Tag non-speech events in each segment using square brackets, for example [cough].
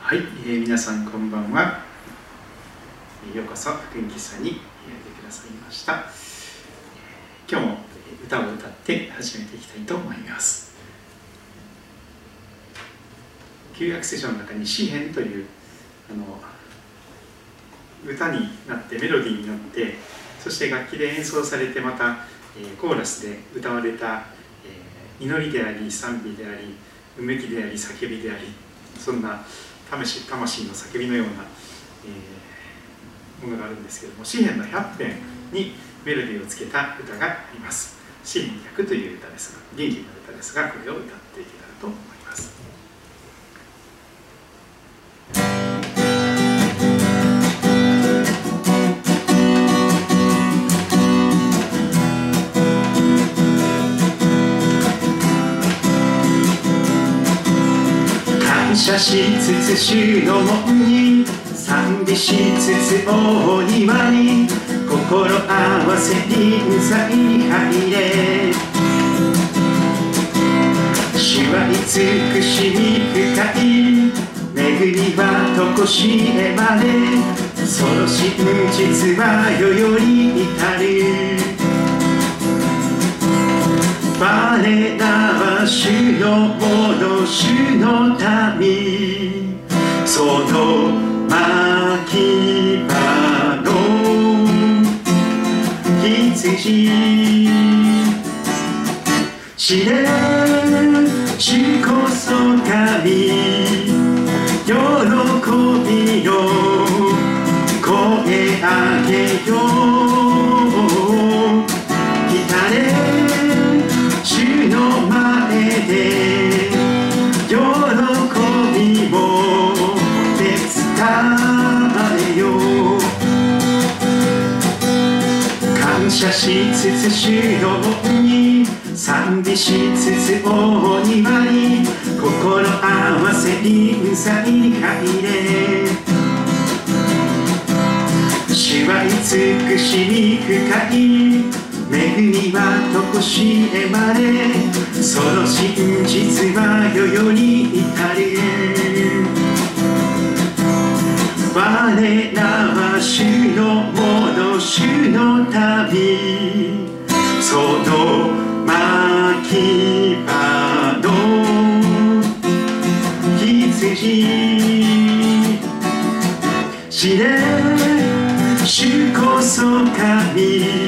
はい、えー、皆さんこんばんは。ようこそ福音喫茶に来てくださいました。今日も歌を歌って始めていきたいと思います。旧約聖書の中に詩篇というあの歌になってメロディーになってそして楽器で演奏されてまた、えー、コーラスで歌われた、祈りであり賛美でありうめきであり叫びでありそんな魂の叫びのような、えー、ものがあるんですけども詩篇の100編にメロディーをつけた歌があります。詩篇100という歌ですが元気な歌ですがこれを歌っていけたらと思います。しつつ主の門に賛美しつつ大庭に心合わせにうざいに入れ。主は慈しみ深い恵みはとこしえまで。その真実は世より至る。我らは主のもの主の民その牧場の羊。知れ謝しつつ主のに賛美しつつ大庭に心合わせにうざい入れ主は慈しみ深い。恵みはとこしえまれ。その真実は世々に至る。我らは主のもの主の旅。その牧場の羊。知れ主こそ神。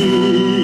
牧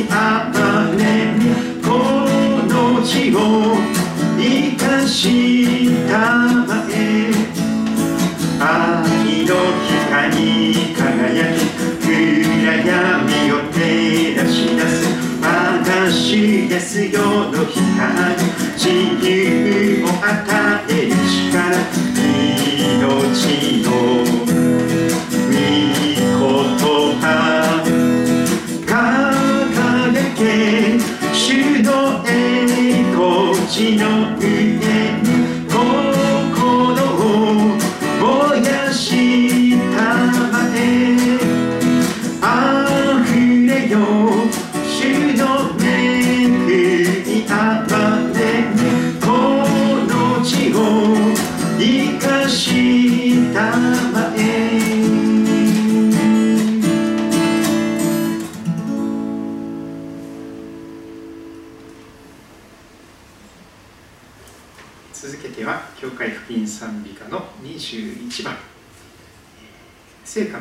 にあれこの地を生かしたまえ。秋の光に輝き暗闇を照らし出す。私ですよの光。地球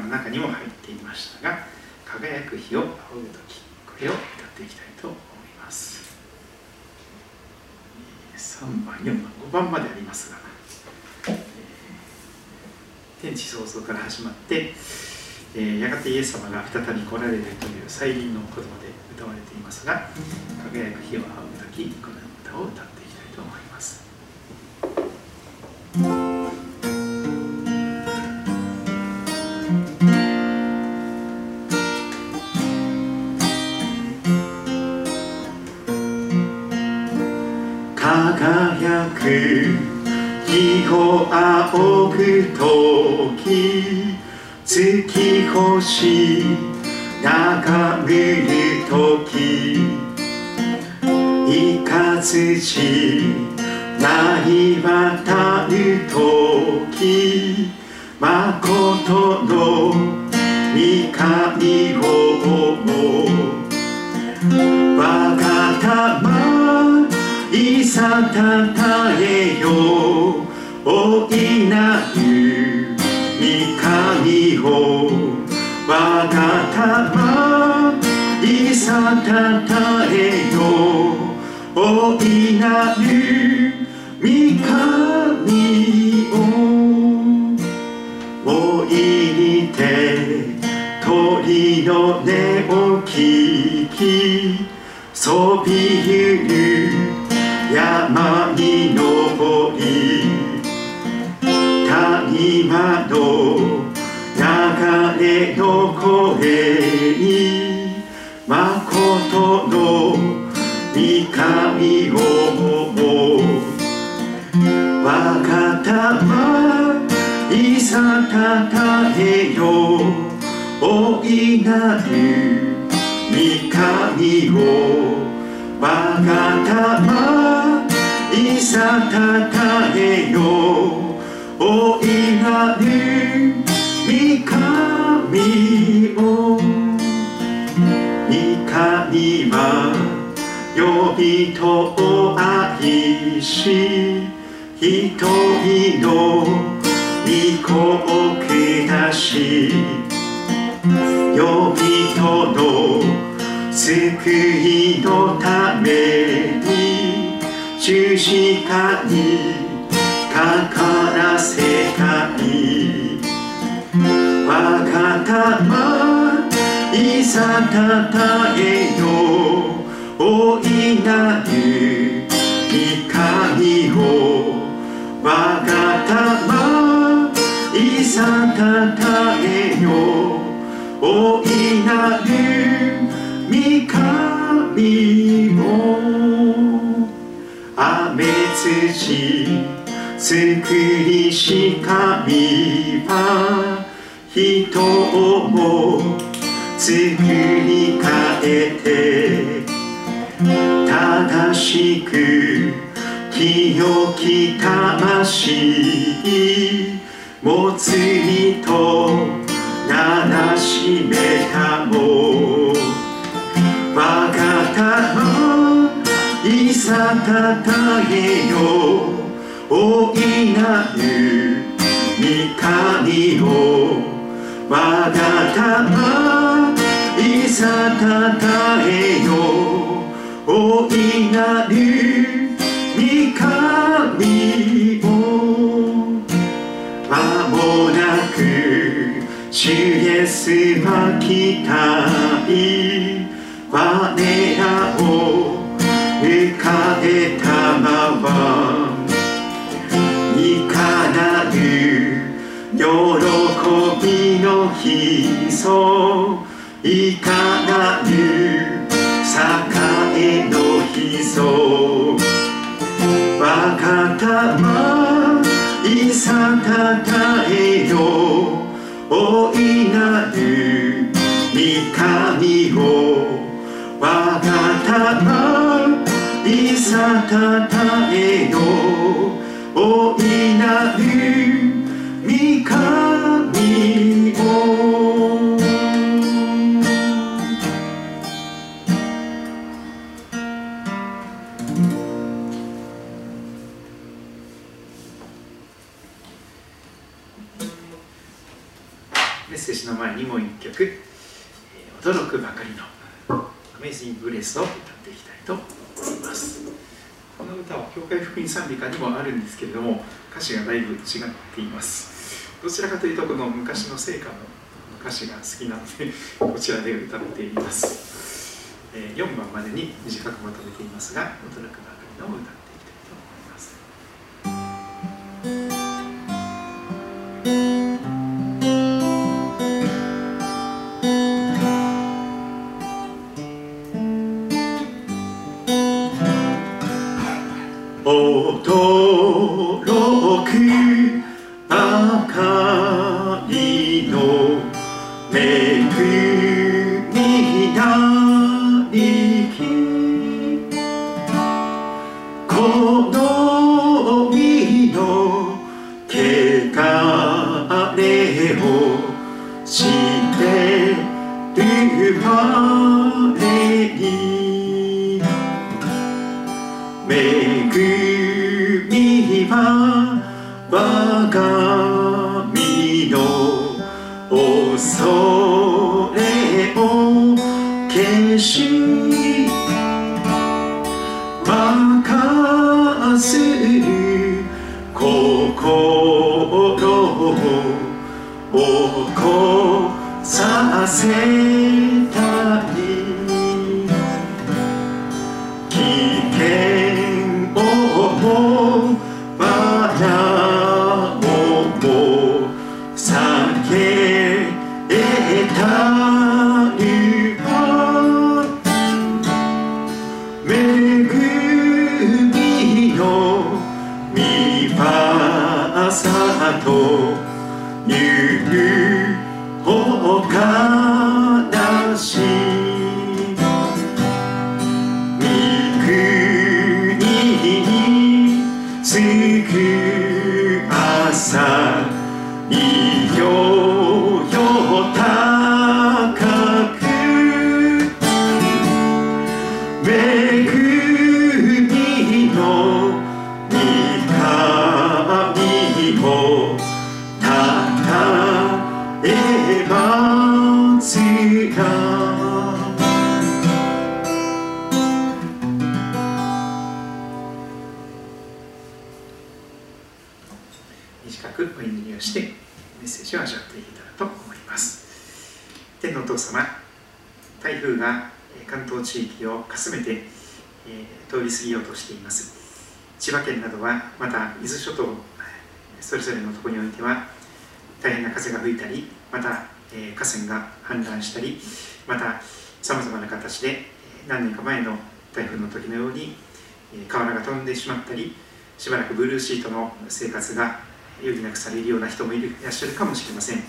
の中にも入っていましたが「輝く日を仰ぐ時」これを歌っていきたいと思います。3番4番5番までありますが天地創造から始まってやがてイエス様が再び来られるという再臨の言葉で歌われていますが「輝く日を仰ぐ時」この歌を歌っていきたいと思います。輝く。日を仰ぐ時月星眺める時いかずちなり渡る時まことのたえよおいなる御神を。我が玉いさたたえよおいなる御神を。おいにて鳥の音を聞きそびゆるなる御神を我が玉いさたたえよおいなる御神を御神は呼びとを愛し。一人の御子を下し。呼びとの救いのために十字架にかからせたい。我が玉いさたたえよおいなる御神を我が玉いさたたえよ。おいなる御神を雨土作りし神は人を作り変えて正しく清き魂持つ身とならしめたも。我が玉いさたたえよ。おいなる御神を。我が玉いさたたえよ。おいなる御神を。間もなく主イエスは来たい。我らを浮かべたまま。いかなる喜びの日そ。ういかなるたたえよおいなる神を。メッセージの前にもう一曲「驚くばかりの。アメイジング・グレース」を歌っていきたいと思いますこの歌は教会福音賛美歌にもあるんですけれども歌詞がだいぶ違っています。どちらかというとこの昔の聖歌の歌詞が好きなのでこちらで歌っています。4番までに短くまとめていますが驚くばかりの歌。驚かすめて、えー通り過ぎようとしています。千葉県などはまた伊豆諸島それぞれのところにおいては大変な風が吹いたりまた、えー河川が氾濫したりまたさまざまな形でえ何年か前の台風の時のようにえー瓦が飛んでしまったりしばらくブルーシートの生活が余儀なくされるような人もいらっしゃるかもしれません。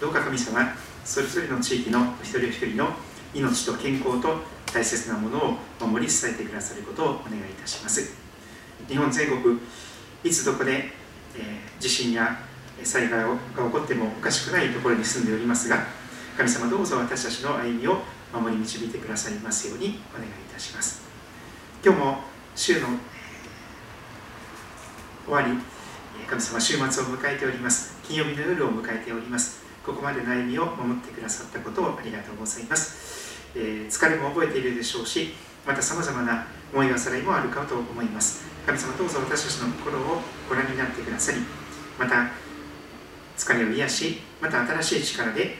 どうか神様それぞれの地域のお一人一人の命と健康と大切なものを守り伝えてくださることをお願いいたします。日本全国いつどこで、えー地震やえ災害が起こってもおかしくないところに住んでおりますが神様どうぞ私たちの歩みを守り導いてくださいますようにお願いいたします。今日も週の終わりえ神様週末を迎えております。金曜日の夜を迎えております。ここまでの歩みを守ってくださったことをありがとうございます、え疲れも覚えているでしょうしまたさまざまな思い忘れもあるかと思います。神様どうぞ私たちの心をご覧になってくださりまた疲れを癒しまた新しい力で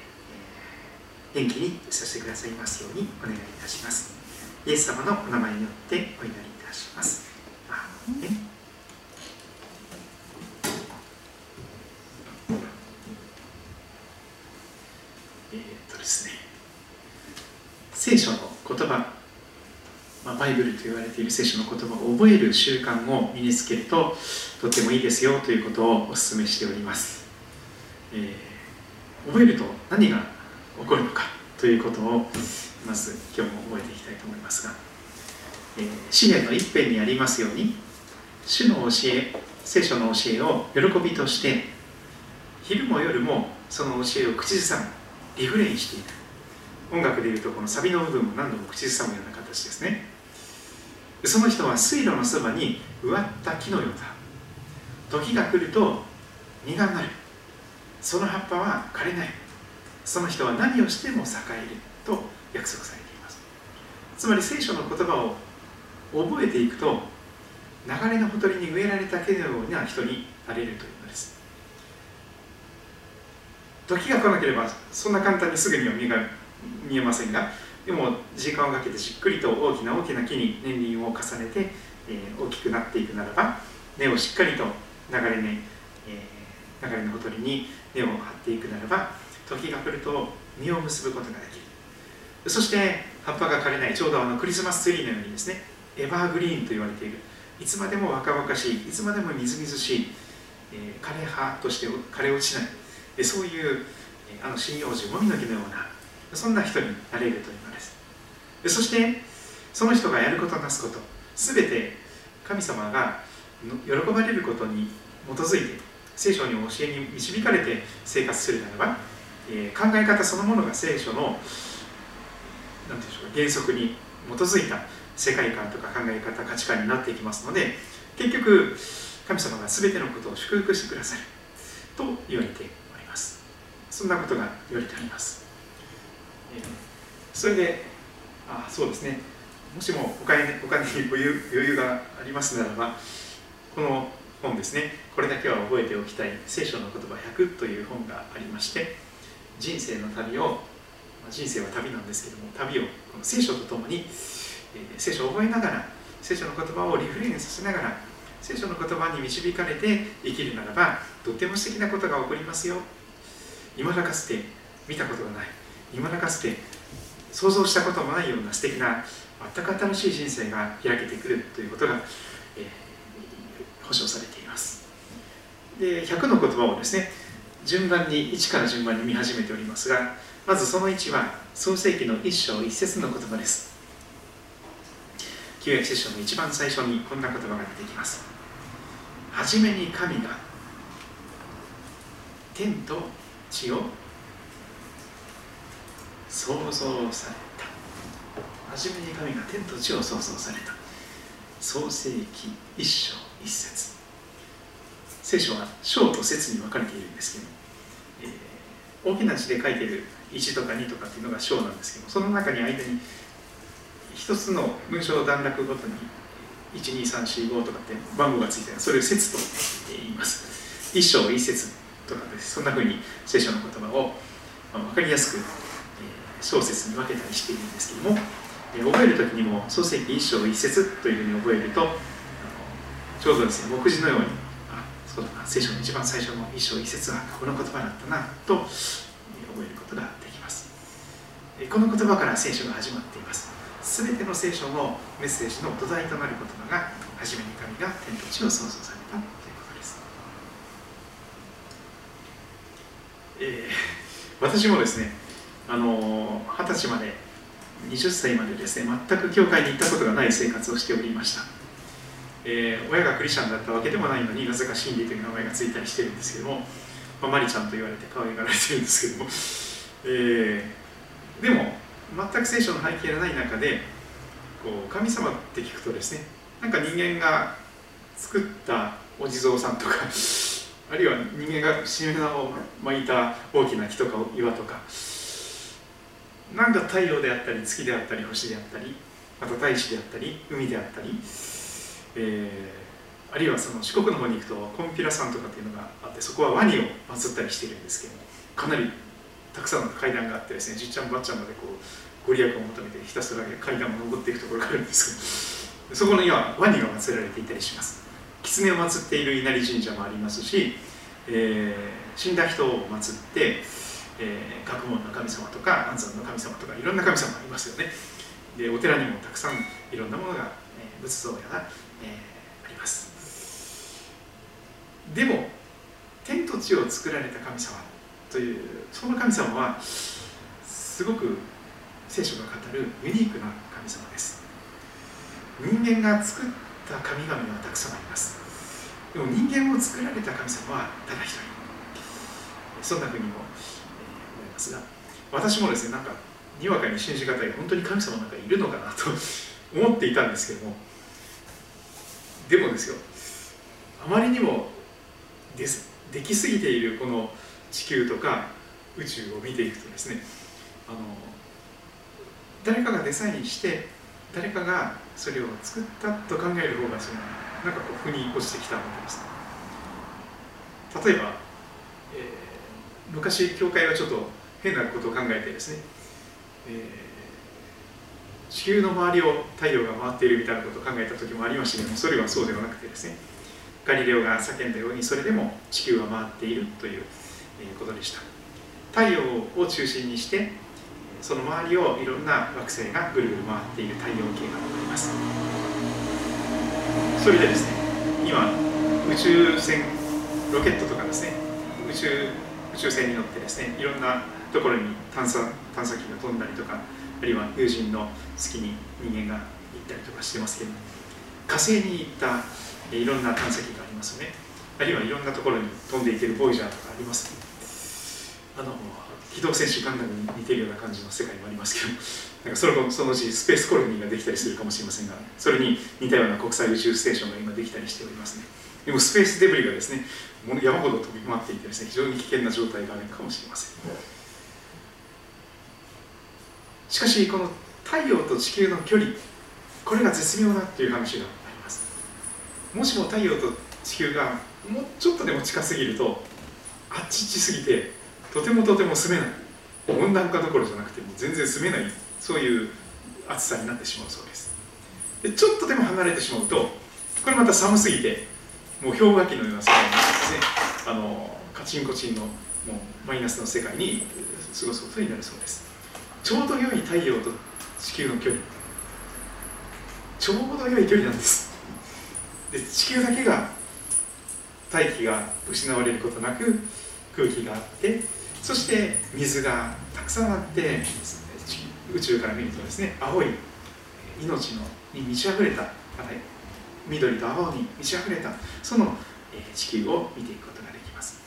え元気にさせてくださいますようにお願いいたします。イエス様のお名前によってお祈りいたしますアーメンですね聖書の言葉、まあ、バイブルと言われている聖書の言葉を覚える習慣を身につけるととってもいいですよということをお勧めしております、えー、覚えると何が起こるのかということをまず今日も覚えていきたいと思いますが、えー、詩篇の一編にありますように主の教え聖書の教えを喜びとして昼も夜もその教えを口ずさむリフレインしていく音楽でいうとこのサビの部分も何度も口ずさむような形ですね。その人は水路のそばに植わった木のようだ。時が来ると実がなるその葉っぱは枯れない。その人は何をしても栄える。と約束されています。つまり聖書の言葉を覚えていくと流れのほとりに植えられた木のような人になれるというのです。時が来なければそんな簡単にすぐには実が見えませんがでも時間をかけてじっくりと大きな大きな木に年輪を重ねて、えー、大きくなっていくならば根をしっかりと流れ根、えー、流れのほとりに根を張っていくならば時が来ると実を結ぶことができる。そして葉っぱが枯れないちょうどあのクリスマスツリーのようにですねエバーグリーンと言われている。いつまでも若々しいいつまでもみずみずしい、えー、枯れ葉として枯れ落ちない、そういう、あの針葉樹もみの木のようなそんな人になれるという。そしてその人がやることなすこと。すべて神様が喜ばれることに基づいて聖書に教えに導かれて生活するならば、えー、考え方そのものが聖書の何て言うんでしょう原則に基づいた世界観とか考え方価値観になっていきますので結局神様が全てのことを祝福してくださる。と言われております。そんなことが言われております、えー、それであそうですね。もしもお金お金に余裕がありますならばこの本ですね。これだけは覚えておきたい。聖書の言葉100という本がありまして人生の旅を人生は旅なんですけども旅をこの聖書とともにえ聖書を覚えながら聖書の言葉をリフレインさせながら聖書の言葉に導かれて生きるならばとっても素敵なことが起こりますよ。今だかつて見たことがない。今だかつて想像したこともないような素敵な全く新しい人生が開けてくるということが、えー、保証されています。で100の言葉をですね順番に1から順番に見始めておりますがまずその1は創世紀の一章一節の言葉です。旧約聖書の一番最初にこんな言葉が出てきます。はじめに神が天と地を創造された。はじめに神が天と地を創造された。創世記一章一節。聖書は章と節に分かれているんですけど、えー、大きな字で書いている1とか2とかっていうのが章なんですけどその中に間に一つの文章段落ごとに12345とかって番号がついてる。それを説と言います。一章一節とかです。そんなふうに聖書の言葉を分かりやすく小説に分けたりしているんですけどもえ覚える時にも創世記一章一節というふうに覚えるとちょうどですね目次のようにあそうだな聖書の一番最初の一章一節はこの言葉だったなとえ覚えることができます。えこの言葉から聖書が始まっています。全ての聖書のメッセージの土台となる言葉が初めに神が天と地を創造されたということです、えー、私もですねあの二十歳まで20歳までですね全く教会に行ったことがない生活をしておりました、えー、親がクリスチャンだったわけでもないのになぜか真理という名前がついたりしてるんですけども、まあ、マリちゃんと言われて可愛がられてるんですけども、えー、でも全く聖書の背景がない中でこう神様って聞くとですねなんか人間が作ったお地蔵さんとかあるいは人間がしめ縄を巻いた大きな木とか岩とかなんか太陽であったり月であったり星であったりまた大地であったり海であったり、えー、あるいはその四国の方に行くとコンピラ山とかっていうのがあってそこはワニを祀ったりしているんですけどかなりたくさんの階段があってですねじっちゃんばっちゃんまでこうご利益を求めてひたすら階段を登っていくところがあるんですけどそこにはワニが祀られていたりします。狐を祀っている稲荷神社もありますし、えー、死んだ人を祀って、えー、学問の神様とか安産の神様とかいろんな神様がいますよね。でお寺にもたくさんいろんなものが、えー、仏像やが、えー、あります。でも天と地を作られた神様というその神様はすごく聖書が語るユニークな神様です。人間が作った神々はたくさんあります。でも人間を作られた神様はただ一人。そんなふうにも、ますが私もですねなんかにわかに信じがたい本当に神様なんかいるのかなと思っていたんですけどもでもですよあまりにもですできすぎているこの地球とか宇宙を見ていくとですねあの誰かがデザインして誰かがそれを作ったと考える方がそのなんかこう腑に落ちてきたわけです。例えば、えー、昔教会はちょっと変なことを考えてですね、えー、地球の周りを太陽が回っているみたいなことを考えた時もありましたけどもそれはそうではなくてですねガリレオが叫んだようにそれでも地球は回っているということでした。太陽を中心にしてその周りをいろんな惑星がぐるぐる回っている太陽系があります。それでですね今宇宙船ロケットとかですね宇宙宇宙船に乗ってですねいろんなところに探査探査機が飛んだりとかあるいは友人の月に人間が行ったりとかしてますけど火星に行ったいろんな探査機がありますよね。あるいはいろんなところに飛んでいけるボイジャーとかありますあの機動戦士ガンダムに似てるような感じの世界もありますけどなんかそれもそのうちスペースコロニーができたりするかもしれませんがそれに似たような国際宇宙ステーションが今できたりしておりますね。でもスペースデブリがですね山ほど飛び回っていてですね非常に危険な状態があるかもしれませんしかしこの太陽と地球の距離これが絶妙だっていう話があります。もしも太陽と地球がもうちょっとでも近すぎるとあっちっちすぎてとてもとても住めない温暖化どころじゃなくても全然住めないそういう暑さになってしまうそうです。でちょっとでも離れてしまうとこれまた寒すぎてもう氷河期のような世界になってですね。あのカチンコチンのもうマイナスの世界に過ごすことになるそうです。ちょうど良い太陽と地球の距離。ちょうど良い距離なんです。で地球だけが大気が失われることなく空気があってそして水がたくさんあって宇宙から見るとですね青い命のに満ち溢れた緑と青に満ち溢れたその地球を見ていくことができます。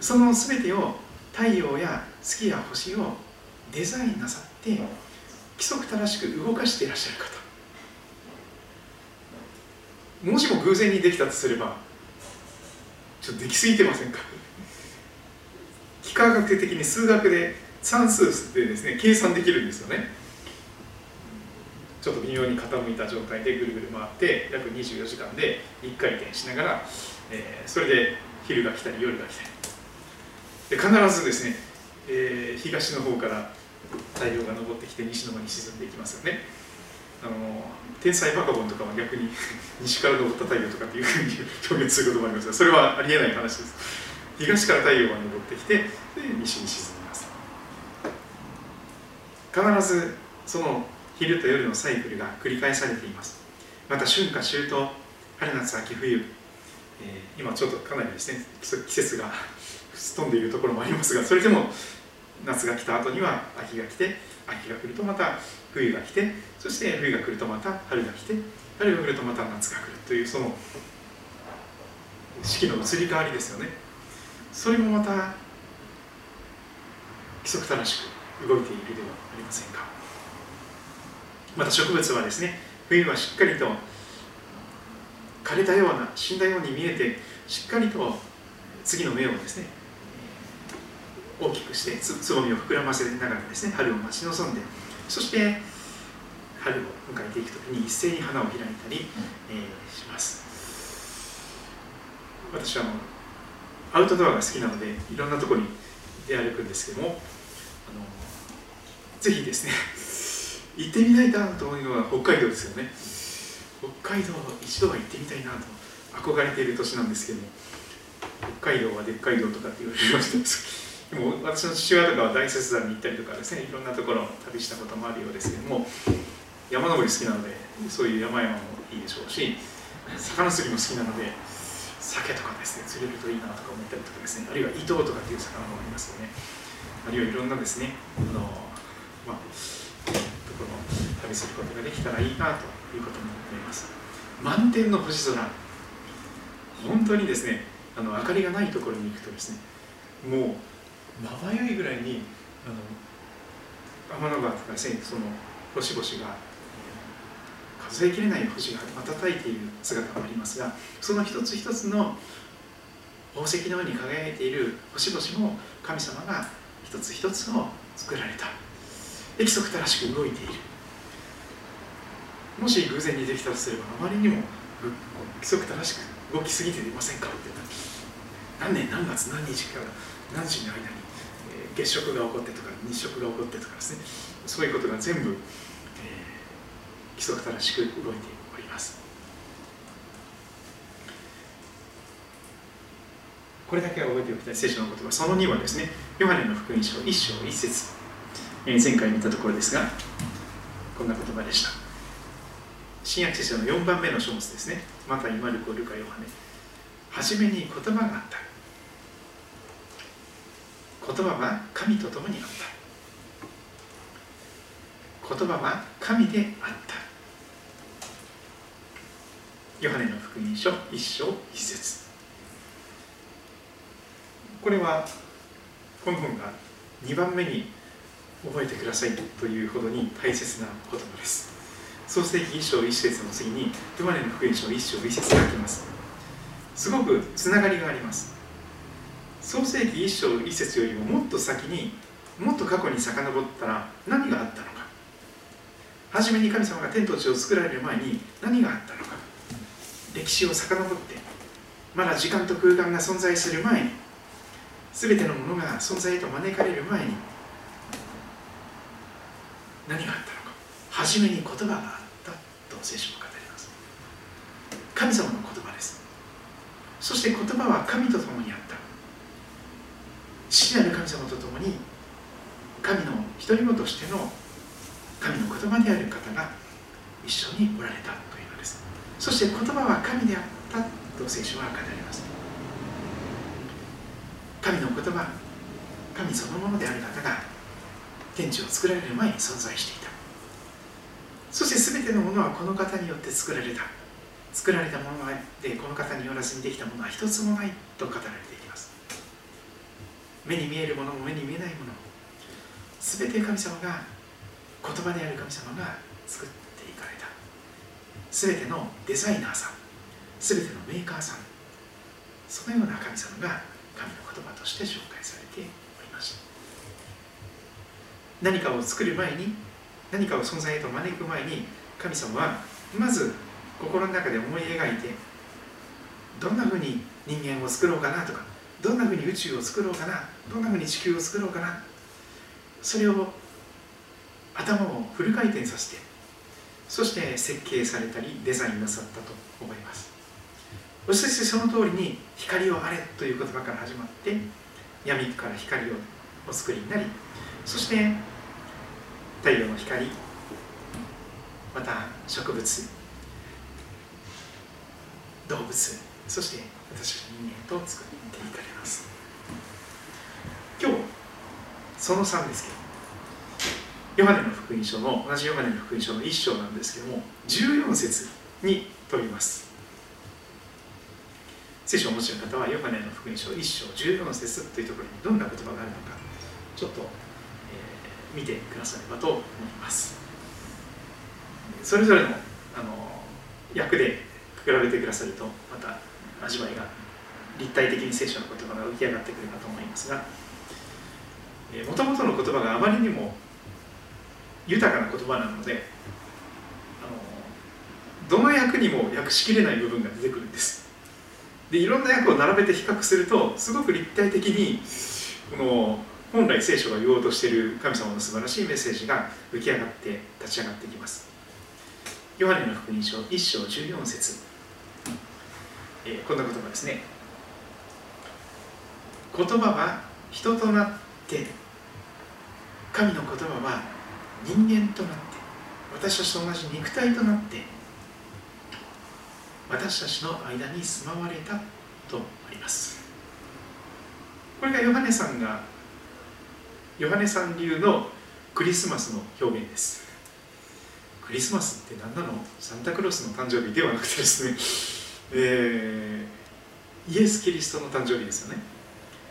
その全てを太陽や月や星をデザインなさって規則正しく動かしていらっしゃる方。もしも偶然にできたとすればちょっとできすぎてませんか？幾何学的に数学で算数でですね計算できるんですよね。ちょっと微妙に傾いた状態でぐるぐる回って約24時間で1回転しながら、えー、それで昼が来たり夜が来たり。で必ずですね、えー、東の方から太陽が昇ってきて西の方に沈んでいきますよね。あの天才バカボンとかは逆に [laughs] 西から昇った太陽とかっていうふうに表現することもありますがそれはありえない話です。東から太陽が昇ってきてで西に沈みます。必ずその昼と夜のサイクルが繰り返されています。また春夏秋冬春夏秋冬、えー、今ちょっとかなりですね季節が [laughs] すっ飛んでいるところもありますがそれでも夏が来た後には秋が来て秋が来るとまた冬が来てそして冬が来るとまた春が来て春が来るとまた夏が来るというその四季の移り変わりですよね。それもまた規則正しく動いているではありませんか。また植物はですね冬はしっかりと枯れたような死んだように見えてしっかりと次の芽をですね大きくしてつつぼみを膨らませながらですね春を待ち望んでそして春を迎えていくときに一斉に花を開いたり、えー、します。私はもうアウトドアが好きなのでいろんなところに出歩くんですけどもあのぜひですね行ってみたいなと思うのは北海道ですよね。北海道一度は行ってみたいなと憧れている年なんですけども北海道はでっかい道とかって言われましたでも私の父親とかは大雪山に行ったりとかですねいろんなところを旅したこともあるようですけども山登り好きなのでそういう山々もいいでしょうし魚釣りも好きなので鮭とかですね釣れるといいなとか思ったりとかですねあるいは糸とかっていう魚もありますよね。あるいはいろんなですねあのまあところを旅することができたらいいなということに思います。満天の星空。本当にですねあの明かりがないところに行くとですねもうまばゆいぐらいにあの天の川とかその星々が数えきれない星が瞬いている姿もありますがその一つ一つの宝石のように輝いている星々も神様が一つ一つを作られた。規則正しく動いている。もし偶然にできたとすればあまりにも規則正しく動きすぎていませんかって何年何月何日から何時の間に、月食が起こってとか日食が起こってとかですね。そういうことが全部、えー、規則正しく動いております。これだけは覚えておきたい。聖書の言葉。その2はですねヨハネの福音書1章1節、えー、前回見たところですがこんな言葉でした。新約聖書の4番目の書物ですね。また今ルコルカヨハネ。初めに言葉があった。言葉は神と共にあった。言葉は神であった。ヨハネの福音書1章1節。これはこの本が2番目に覚えてくださいというほどに大切な言葉です。創世記1章1節の次にヨハネの福音書1章1節が来ます。すごくつながりがあります。創世紀一章一節よりももっと先にもっと過去に遡ったら何があったのか。初めに神様が天と地を作られる前に何があったのか。歴史を遡ってまだ時間と空間が存在する前に全てのものが存在へと招かれる前に何があったのか。初めに言葉があったと聖書も語ります。神様の言葉です。そして言葉は神と共にあった。父なる神様と共に神の独り子としての神の言葉である方が一緒におられたというのです。そして言葉は神であったと聖書は語ります。神の言葉神そのものである方が天地を作られる前に存在していた。そして全てのものはこの方によって作られた。作られたものでこの方によらずにできたものは一つもないと語られている目に見えるものも目に見えないもの全て神様が言葉である神様が作っていかれた。全てのデザイナーさん全てのメーカーさんそのような神様が神の言葉として紹介されておりました何かを作る前に何かを存在へと招く前に神様はまず心の中で思い描いてどんなふうに人間を作ろうかなとかどんなふうに宇宙を作ろうかな？どんなふうに地球を作ろうかな？それを頭をフル回転させてそして設計されたりデザインなさったと思います。そしてその通りに光をあれという言葉から始まって闇から光をお作りになりそして太陽の光また植物動物そして私たち人間と作っていかれます。今日その3ですけどヨハネの福音書の同じヨハネの福音書の1章なんですけども14節に飛びます。聖書をお持ちの方はヨハネの福音書1章14節というところにどんな言葉があるのかちょっと、えー、見てくださればと思います。それぞれのあの訳で比べてくださるとまた味わいが立体的に聖書の言葉が浮き上がってくるかと思いますがもともとの言葉があまりにも豊かな言葉なのであのどの役にも訳しきれない部分が出てくるんです。でいろんな訳を並べて比較するとすごく立体的にこの本来聖書が言おうとしている神様の素晴らしいメッセージが浮き上がって立ち上がってきます。ヨハネの福音書1章14節、えー、こんな言葉ですね。言葉は人となって神の言葉は人間となって私たちと同じ肉体となって私たちの間に住まわれたとあります。これがヨハネさんがヨハネさん流のクリスマスの表現です。クリスマスって何なの？サンタクロースの誕生日ではなくてですね、えー、イエス・キリストの誕生日ですよね。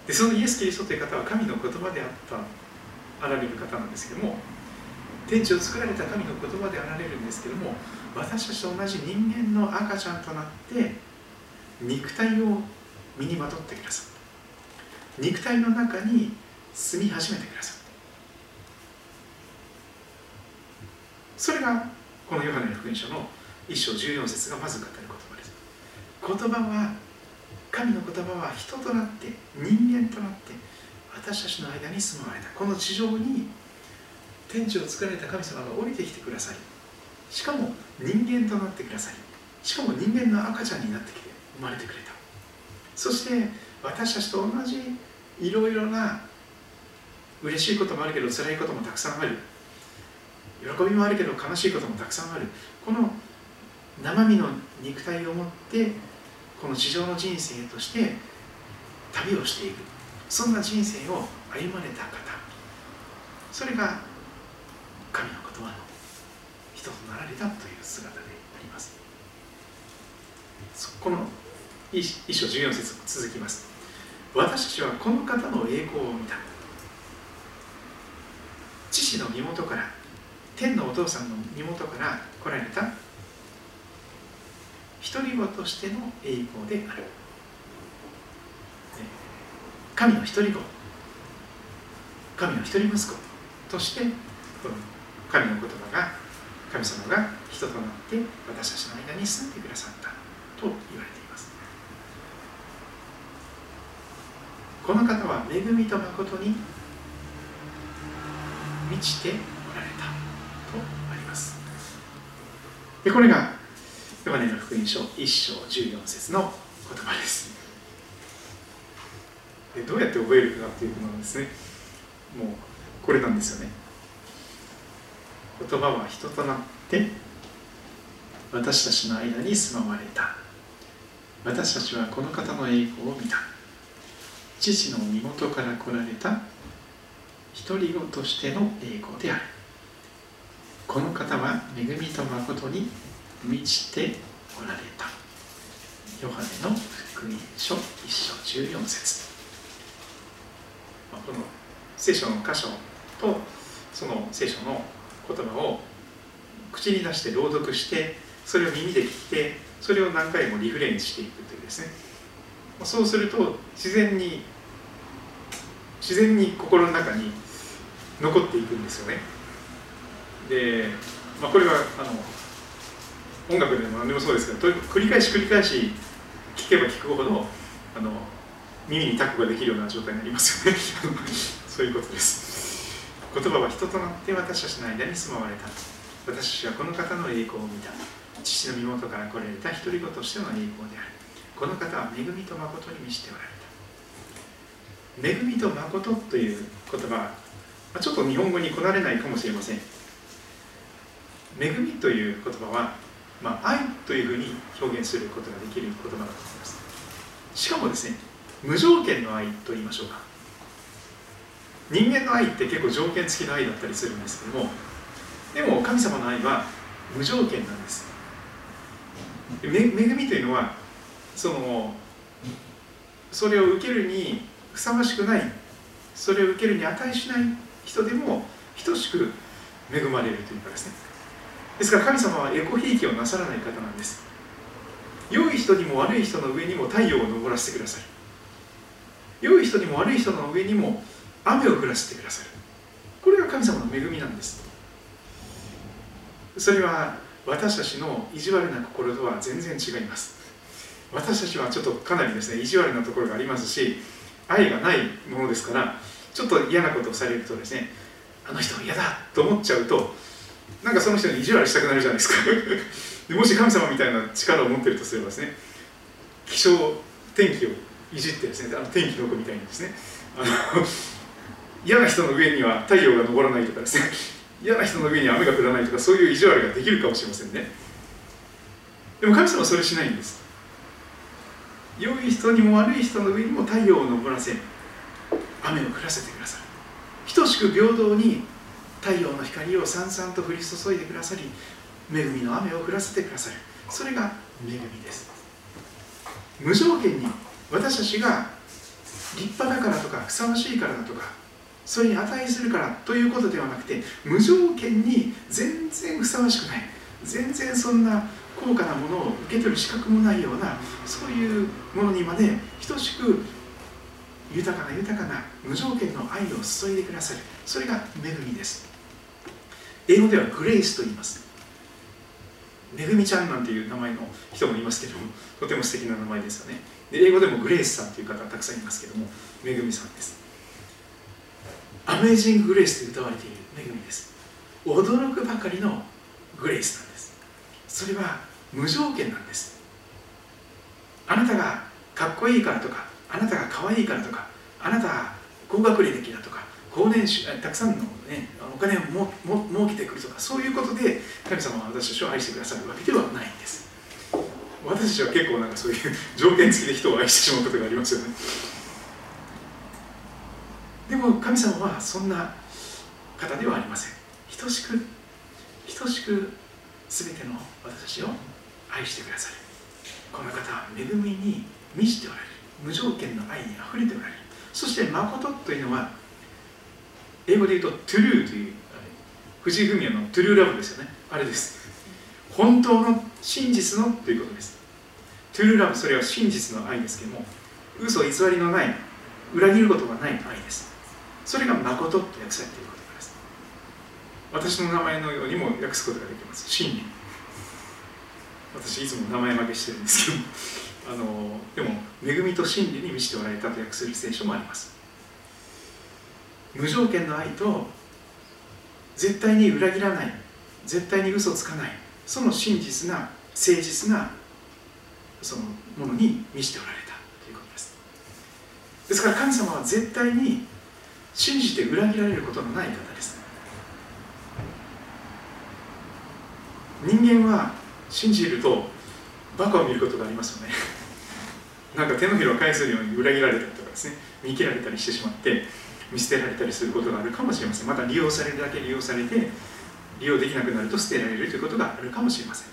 でそのイエス・キリストという方は神の言葉であったあられる方なんですけども天地を作られた神の言葉であられるんですけども私たちと同じ人間の赤ちゃんとなって肉体を身にまとってくださった。肉体の中に住み始めてくださった。それがこのヨハネの福音書の一章14節がまず語る言葉です。言葉は神の言葉は人となって人間となって私たちの間に住まわれた。この地上に天地を作られた神様が降りてきてくださりしかも人間となってくださりしかも人間の赤ちゃんになってきて生まれてくれた。そして私たちと同じいろいろな嬉しいこともあるけど辛いこともたくさんある。喜びもあるけど悲しいこともたくさんある。この生身の肉体を持ってこの地上の人生として旅をしていく。そんな人生を歩まれた方。それが神の言葉の人となられたという姿であります。この一章14節続きます。私たちはこの方の栄光を見た。父の身元から天のお父さんの身元から来られた。独り子としての栄光である。神の一人子。神の一人息子としてこの神の言葉が神様が人となって私たちの間に住んでくださったと言われています。この方は恵みと誠に満ちておられたとあります。でこれがヨハネの福音書1章14節の言葉です。でどうやって覚えるかというのはですね。もうこれなんですよね。言葉は人となって私たちの間に住まわれた。私たちはこの方の栄光を見た。父の身元から来られた。独り子としての栄光である。この方は恵みと誠に満ちておられた。ヨハネの福音書1章14節。この聖書の箇所とその聖書の言葉を口に出して朗読してそれを耳で聞いてそれを何回もリフレインしていくというですね。そうすると自然に自然に心の中に残っていくんですよね。で、まあ、これはあの音楽でも何でもそうですけど繰り返し繰り返し聞けば聞くほどあの耳にタコができるような状態になりますよねそういうことです言葉は人となって私たちの間に住まわれた。私たちはこの方の栄光を見た。父の身元から来られた一人子としての栄光である。この方は恵みと誠に満ちておられた。恵みと誠という言葉はちょっと日本語にこなれないかもしれません。恵みという言葉は、まあ、愛というふうに表現することができる言葉だと思います。しかもですね無条件の愛と言いましょうか。人間の愛って結構条件付きの愛だったりするんですけどもでも神様の愛は無条件なんです。恵みというのはそのそれを受けるにふさわしくないそれを受けるに値しない人でも等しく恵まれるというかですね。ですから神様はエコひいきをなさらない方なんです。良い人にも悪い人の上にも太陽を昇らせてくださる。良い人にも悪い人の上にも雨を降らせてくださる。これが神様の恵みなんです。それは私たちの意地悪な心とは全然違います。私たちはちょっとかなりですね意地悪なところがありますし愛がないものですからちょっと嫌なことをされるとですねあの人は嫌だと思っちゃうとなんかその人に意地悪したくなるじゃないですか。[laughs] でもし神様みたいな力を持ってるとすればですね気象天気をいじってですねあの天気の子みたいにですねあの [laughs] 嫌な人の上には太陽が昇らないとかですね [laughs] 嫌な人の上に雨が降らないとかそういう意地悪ができるかもしれませんね。でも神様はそれしないんです。良い人にも悪い人の上にも太陽を昇らせ雨を降らせてくださる。等しく平等に太陽の光をさんさんと降り注いでくださり恵みの雨を降らせてくださる。それが恵みです。無条件に私たちが立派だからとかふさわしいからだとかそれに値するからということではなくて無条件に全然ふさわしくない。全然そんな高価なものを受け取る資格もないようなそういうものにまで等しく豊かな豊かな無条件の愛を注いでくださる。それが恵みです。英語ではグレイスと言います。めぐみちゃんなんていう名前の人もいますけども [laughs] とても素敵な名前ですよね。で英語でもグレイスさんという方たくさんいますけどもめぐみさんです。アメージング・グレイスと歌われている恵みです。驚くばかりのグレイスなんです。それは無条件なんです。あなたがかっこいいからとかあなたが可愛いからとかあなたが高学歴だとか高年収たくさんの、ね、お金をもも儲けてくるとかそういうことで神様は私たちを愛してくださるわけではないんです。私たちは結構なんかそういう条件付きで人を愛してしまうことがありますよね。でも神様はそんな方ではありません。等しく等しく全ての私たちを愛してくださる。この方は恵みに満ちておられる。無条件の愛にあふれておられる。そして誠というのは英語で言うとトゥルーという藤井フミヤのトゥルーラブですよね。あれです。本当の真実のということです。トゥルーラブそれは真実の愛ですけども嘘偽りのない裏切ることがない愛です。それが誠と訳されていることです。私の名前のようにも訳すことができます。真理。私いつも名前負けしてるんですけどあのでも恵みと真理に満ちておられたと訳する聖書もあります。無条件の愛と絶対に裏切らない絶対に嘘つかないその真実な誠実なそのものに満ちておられたということです。ですから神様は絶対に信じて裏切られることのない方です。人間は信じるとバカを見ることがありますよね。なんか手のひらを返すように裏切られたりとかですね見切られたりしてしまって見捨てられたりすることがあるかもしれません。また利用されるだけ利用されて利用できなくなると捨てられるということがあるかもしれません。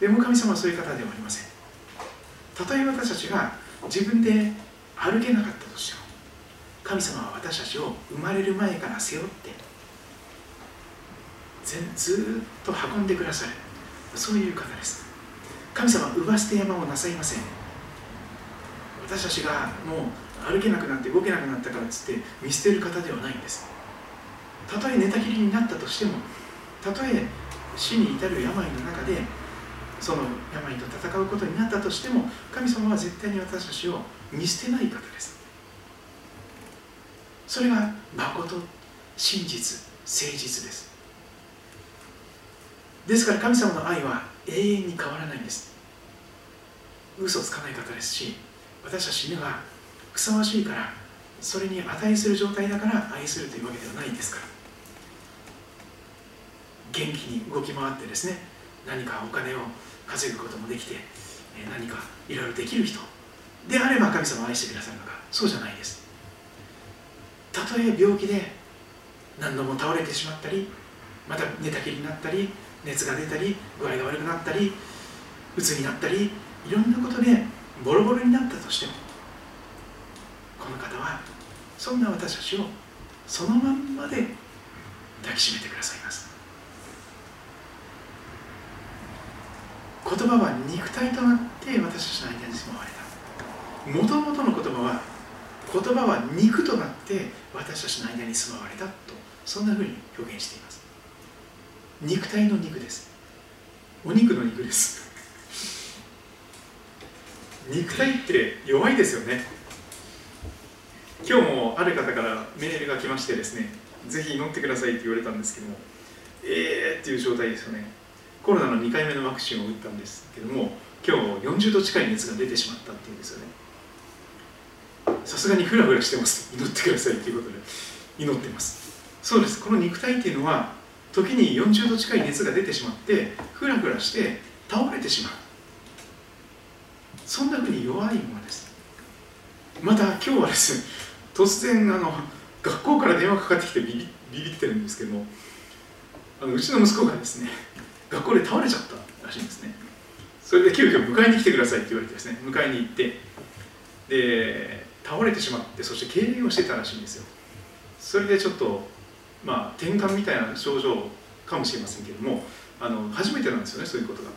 でも神様はそういう方ではありません。たとえ私たちが自分で歩けなかったとしても神様は私たちを生まれる前から背負ってずっと運んでくださる。そういう方です。神様は産ま捨て山をなさいません。私たちがもう歩けなくなって動けなくなったからっつって見捨てる方ではないんです。たとえ寝たきりになったとしてもたとえ死に至る病の中でその病と戦うことになったとしても神様は絶対に私たちを見捨てない方です。それが誠真実誠実です。ですから神様の愛は永遠に変わらないんです。嘘つかない方ですし私たちにはふさわしいからそれに値する状態だから愛するというわけではないんですから。元気に動き回ってですね何かお金を稼ぐこともできて何かいろいろできる人。であれば神様を愛してくださるのか。そうじゃないです。たとえ病気で何度も倒れてしまったりまた寝たきりになったり熱が出たり具合が悪くなったりうつになったりいろんなことでボロボロになったとしてもこの方はそんな私たちをそのまんまで抱きしめてくださいます。言葉は肉体となって私たちの間に住まわれた。もともとの言葉は言葉は肉となって私たちの間に住まわれたとそんなふうに表現しています。肉体の肉です。お肉の肉です。肉体って弱いですよね。今日もある方からメールが来ましてですねぜひ祈ってくださいって言われたんですけどもえーっていう状態ですよね。コロナの2回目のワクチンを打ったんですけども今日40度近い熱が出てしまったっていうんですよね。さすがにフラフラしてます。祈ってくださいということで祈ってます。そうです。この肉体っていうのは時に40度近い熱が出てしまってふらふらして倒れてしまう。そんなふうに弱いものです。また今日はですね突然あの学校から電話かかってきてビビビビってるんですけどもあのうちの息子がですね学校で倒れちゃったらしいんですね。それで急遽迎えに来てくださいって言われてですね迎えに行ってで倒れてしまってそして痙攣をしてたらしいんですよ。それでちょっとまあ転換みたいな症状かもしれませんけれどもあの初めてなんですよねそういうことが。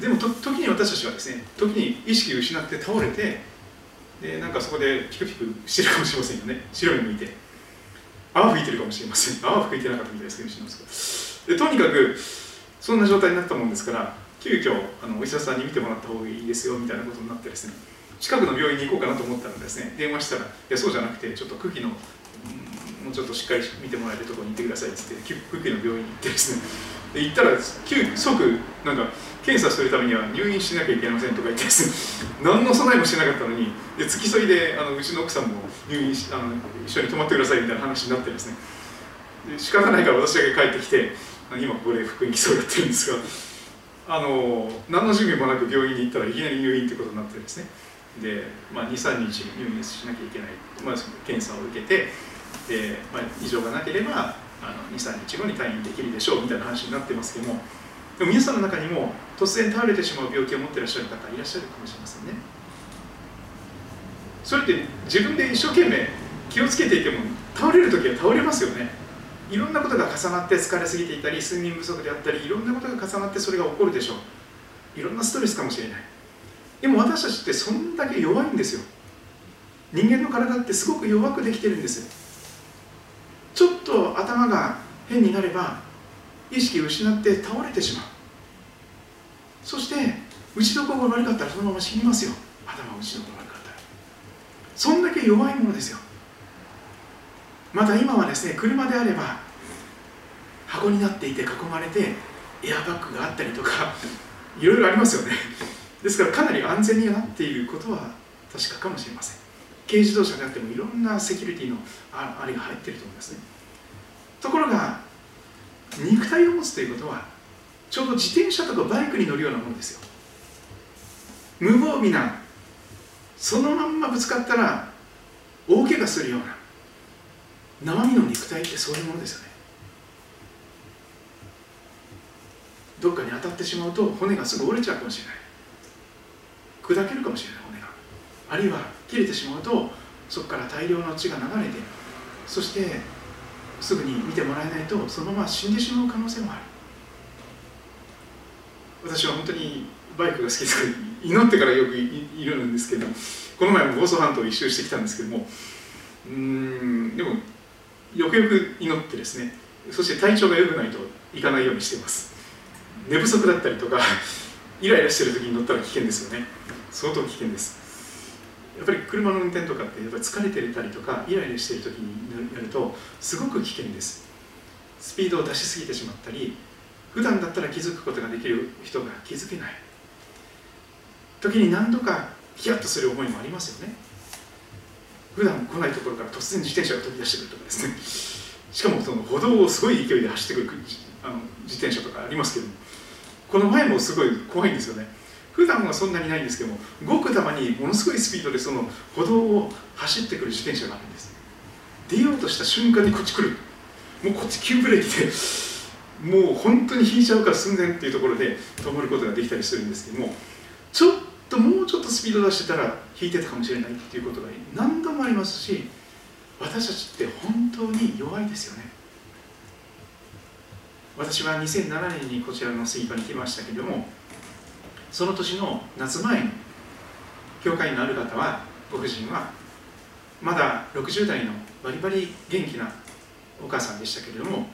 でも時に私たちはですね時に意識を失って倒れてでなんかそこでピクピクしてるかもしれませんよね。[laughs] 白い向いて。泡吹いてるかもしれません。泡吹いてなかったみたいですけどしますでとにかくそんな状態になったもんですから急遽あのお医者さんに見てもらった方がいいですよみたいなことになってですね近くの病院に行こうかなと思ったらですね電話したらいやそうじゃなくてちょっと空気のもうちょっとしっかり見てもらえるところに行ってくださいっつって空気の病院に行ってですねで行ったら急即なんか検査するためには入院しなきゃいけませんとか言ってですね何の備えもしてなかったのにで付き添いであのうちの奥さんも入院しあの一緒に泊まってくださいみたいな話になってですね。で仕方ないから私だけ帰ってきて今ここで福音基礎をやってるんですがあの何の準備もなく病院に行ったらいきなり入院ってことになってですね。で、まあ、23日入院しなきゃいけない、まあ、検査を受けてで、まあ、異常がなければあの23日後に退院できるでしょうみたいな話になってますけどもでも皆さんの中にも突然倒れてしまう病気を持っていらっしゃる方いらっしゃるかもしれませんね。それって自分で一生懸命気をつけていても倒れる時は倒れますよね。いろんなことが重なって疲れすぎていたり睡眠不足であったりいろんなことが重なってそれが起こるでしょう。いろんなストレスかもしれない。でも私たちってそんだけ弱いんですよ。人間の体ってすごく弱くできてるんですちょっと頭が変になれば意識を失って倒れてしまう。そして打ちどころが悪かったらそのまま死にますよ。頭打ちどころ悪かったら。そんだけ弱いものですよ。また今はですね車であれば箱になっていて囲まれてエアバッグがあったりとかいろいろありますよね。ですからかなり安全になっていることは確かかもしれません。軽自動車であってもいろんなセキュリティのあれが入ってると思いますね。ところが肉体を持つということはちょうど自転車とかバイクに乗るようなものですよ。無防備なそのまんまぶつかったら大怪我するような生身の肉体ってそういうものですよね。どっかに当たってしまうと骨がすぐ折れちゃうかもしれない。砕けるかもしれない骨が。あるいは切れてしまうとそこから大量の血が流れてそしてすぐに見てもらえないとそのまま死んでしまう可能性もある。私は本当にバイクが好きです。から祈ってからよくいるんですけどこの前も房総半島を一周してきたんですけどもうんでもよくよく祈ってですねそして体調が良くないといかないようにしてます。寝不足だったりとかイライラしてる時に乗ったら危険ですよね。相当危険です。やっぱり車の運転とかってやっぱ疲れていたりとかイライラしている時にやるとすごく危険です。スピードを出しすぎてしまったり普段だったら気づくことができる人が気づけない。時に何度かヒヤッとする思いもありますよね。普段来ないところから突然自転車が飛び出してくるとかですね。しかもその歩道をすごい勢いで走ってくるあの自転車とかありますけどこの前もすごい怖いんですよね。普段はそんなにないんですけどもごくたまにものすごいスピードでその歩道を走ってくる自転車があるんです。出ようとした瞬間にこっち来る。もうこっち急ブレーキでもう本当に引いちゃうから寸前っていうところで止まることができたりするんですけどもちょっともうちょっとスピード出してたら引いてたかもしれないっていうことが何度もありますし私たちって本当に弱いですよね。私は2007年にこちらのスイーパーに来ましたけどもその年の夏前に教会員のある方はご婦人はまだ60代のバリバリ元気なお母さんでしたけれども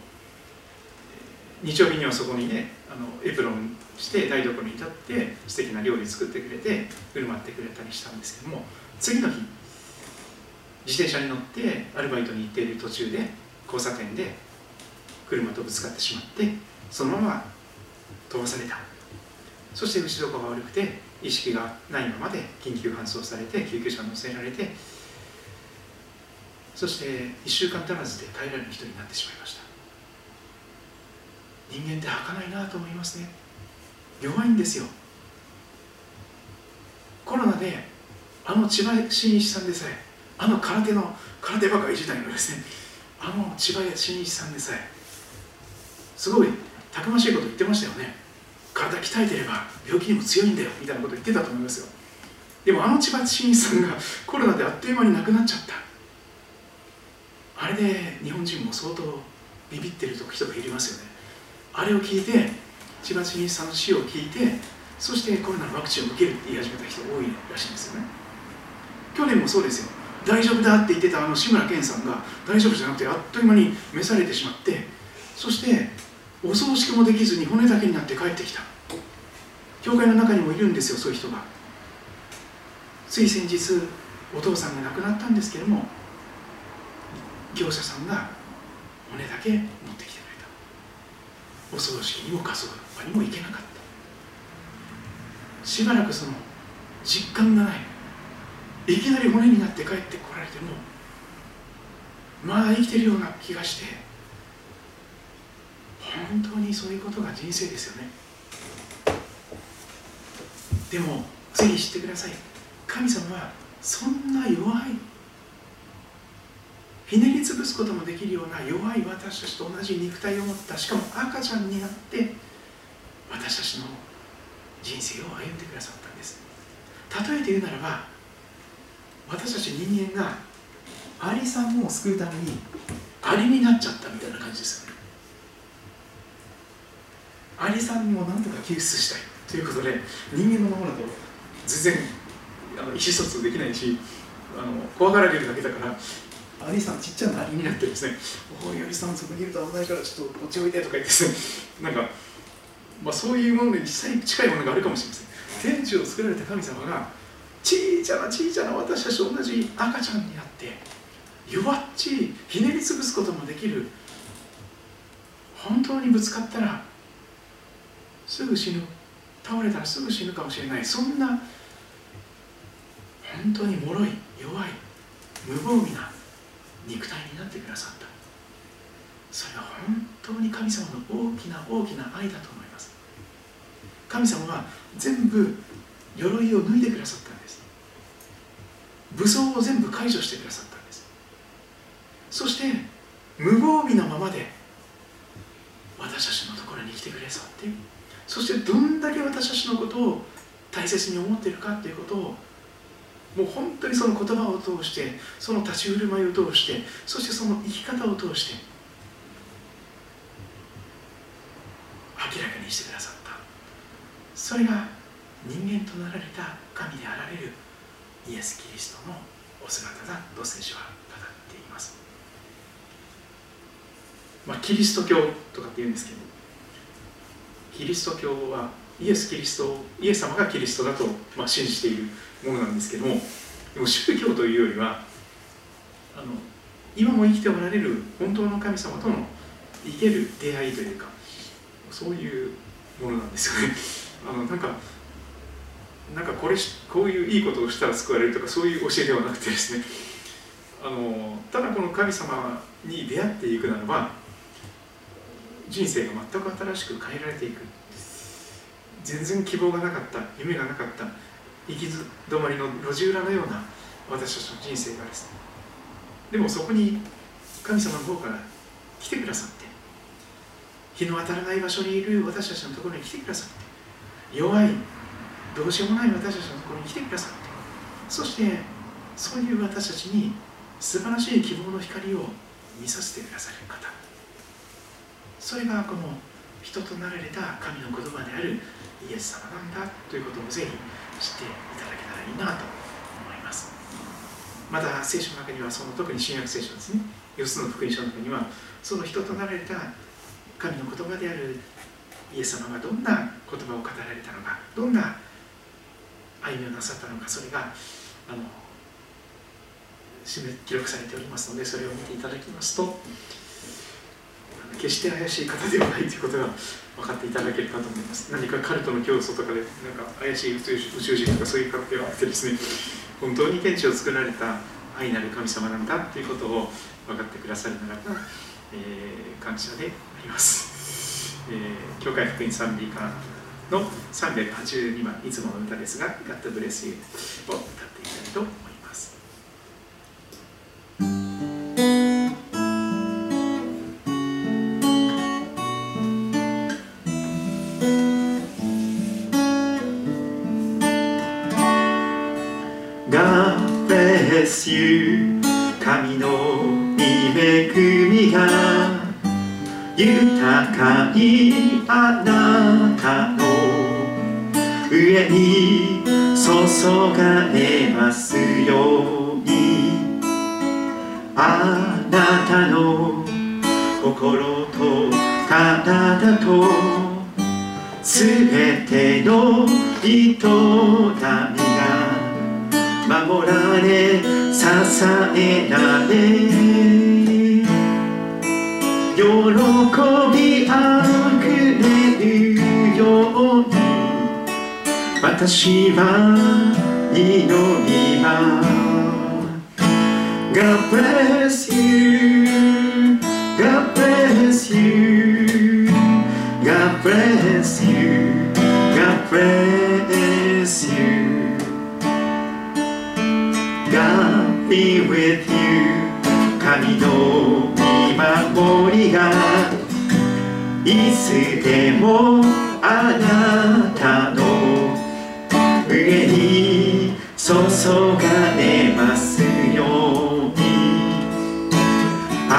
日曜日にはそこにねあのエプロンして台所に立って素敵な料理作ってくれて振る舞ってくれたりしたんですけども次の日自転車に乗ってアルバイトに行っている途中で交差点で車とぶつかってしまってそのまま飛ばされた。そして打ちどころが悪くて意識がないままで緊急搬送されて救急車に乗せられてそして1週間足らずで帰られる人になってしまいました。人間って儚いなと思いますね。弱いんですよ。コロナであの千葉真一さんでさえあの空手の空手ばかり時代のですね。あの千葉真一さんでさえすごいたくましいこと言ってましたよね。体鍛えてれば病気にも強いんだよみたいなこと言ってたと思いますよ。でもあの千葉真一さんがコロナであっという間に亡くなっちゃった。あれで日本人も相当ビビってる人がいますよね。あれを聞いて千葉真一さんの死を聞いてそしてコロナのワクチンを受けるって言い始めた人多いらしいんですよね。去年もそうですよ。大丈夫だって言ってたあの志村けんさんが大丈夫じゃなくてあっという間に召されてしまってそしてお葬式もできずに骨だけになって帰ってきた。教会の中にもいるんですよそういう人が。つい先日お父さんが亡くなったんですけれども業者さんが骨だけ持ってきてくれた。お葬式にも火葬場にも行けなかった。しばらくその実感がない。いきなり骨になって帰ってこられてもまだ生きてるような気がして本当にそういうことが人生ですよね。でもぜひ知ってください。神様はそんな弱い。ひねり潰すこともできるような弱い私たちと同じ肉体を持ったしかも赤ちゃんになって私たちの人生を歩んでくださったんです。例えて言うならば私たち人間がアリさんを救うためにアリになっちゃったみたいな感じですよね。アリさんをなんとか救出したいということで人間のままだと全然あの意思疎通できないしあの怖がられるだけだからアリさんちっちゃなアリになってですね「おいアリさんそこにいると危ないからちょっとこっちおいて」とか言ってですねなんか、まあ、そういうものに実際に近いものがあるかもしれません。天地を作られた神様が小さな小さな私たちと同じ赤ちゃんになって弱っちいひねり潰すこともできる。本当にぶつかったらすぐ死ぬ。倒れたらすぐ死ぬかもしれない。そんな本当に脆い弱い無防備な肉体になってくださった。それは本当に神様の大きな大きな愛だと思います。神様は全部鎧を脱いでくださったんです。武装を全部解除してくださったんです。そして無防備なままで私たちのところに来てくださってそしてどんだけ私たちのことを大切に思っているかということをもう本当にその言葉を通してその立ち振る舞いを通してそしてその生き方を通して明らかにしてくださった。それが人間となられた神であられるイエス・キリストのお姿だと聖書は語っています、まあ、キリスト教とかって言うんですけどキリスト教はイエス・キリストイエス様がキリストだと、まあ、信じているものなんですけどもでも宗教というよりはあの今も生きておられる本当の神様との生ける出会いというかそういうものなんですよね。あのなんかなんかこれこういういいことをしたら救われるとかそういう教えではなくてですね。あのただこの神様に出会っていくならば人生が全く新しく変えられていく。全然希望がなかった夢がなかった行き止まりの路地裏のような私たちの人生がですねでもそこに神様の方から来てくださって日の当たらない場所にいる私たちのところに来てくださって弱いどうしようもない私たちのところに来てくださってそしてそういう私たちに素晴らしい希望の光を見させてくださる方。それがこの人となられた神の言葉であるイエス様なんだということをぜひ知っていただけたらいいなと思います。また聖書の中にはその特に新約聖書ですね。4つの福音書の中にはその人となられた神の言葉であるイエス様がどんな言葉を語られたのかどんな歩みをなさったのかそれがあの記録されておりますのでそれを見ていただきますと決して怪しい方ではないということが分かっていただけるかと思います。何かカルトの教祖とかでなんか怪しい宇宙人とかそういう方ではなくてですね本当に天地を作られた愛なる神様なんだということを分かってくださるならば、えー、感謝であります、えー、教会福音賛美歌の382番いつもの歌ですが「God Bless You」を歌っていきたいと思います。神の御恵みが豊かにあなたの上に注がれますように。あなたの心と体とすべての人民守られ支えられ喜びあふれるように私は祈ります God bless you God bless you God bless you God bless you be with you. 神の見守りがいつでもあなたの上に注がれますようにあ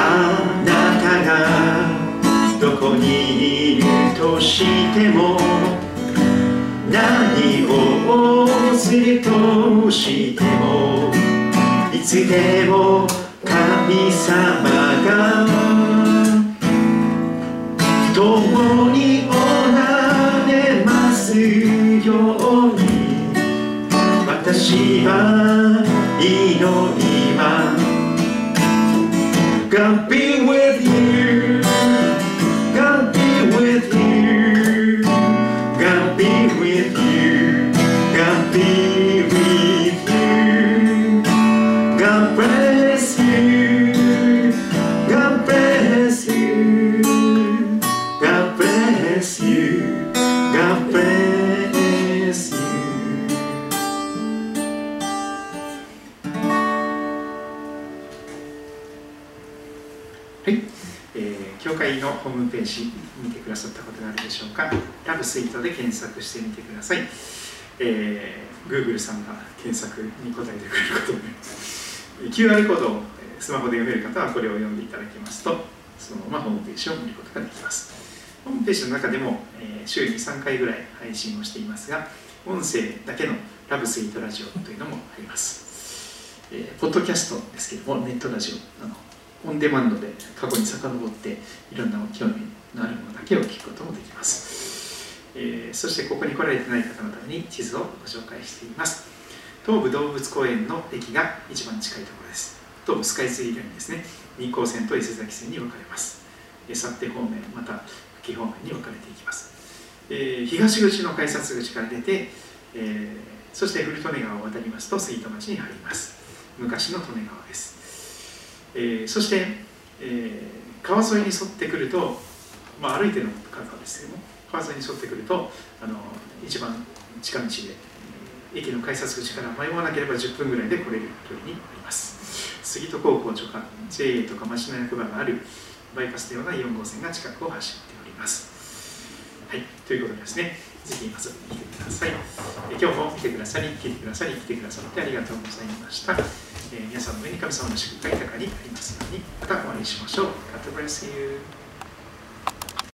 なたがどこにいるとしても何をするとしてもつでも神様が共におられますように。私は祈ります。会のホームページ見てくださったことがあるでしょうか。ラブスイートで検索してみてください、えー、Google さんが検索に答えてくれることで QR コードをスマホで読める方はこれを読んでいただきますとそのままホームページを見ることができます。ホームページの中でも、えー、週に3回ぐらい配信をしていますが音声だけのラブスイートラジオというのもあります、えー、ポッドキャストですけどもネットラジオあのオンデマンドで過去に遡っていろんな興味のあるものだけを聞くこともできます、えー、そしてここに来られてない方のために地図をご紹介しています。東武動物公園の駅が一番近いところです。東武スカイツリーラインですね日光線と伊勢崎線に分かれます。去手方面また久喜方面に分かれていきます、えー、東口の改札口から出て、えー、そして古利根川を渡りますと杉戸町に入ります。昔の利根川です。えー、そして、えー、川沿いに沿ってくると、まあ、歩いての方ですけども川沿いに沿ってくるとあの一番近道で駅の改札口から迷わなければ10分ぐらいで来れる距離になります。杉戸高校とか JA とか町の役場があるバイパスのような4号線が近くを走っております。はいということですねぜひまず見てください。今日も見てくださり聞いてくださり来てくださってありがとうございました、皆さんの上に神様の祝福が豊かにありますようにまたお会いしましょう。God bless you.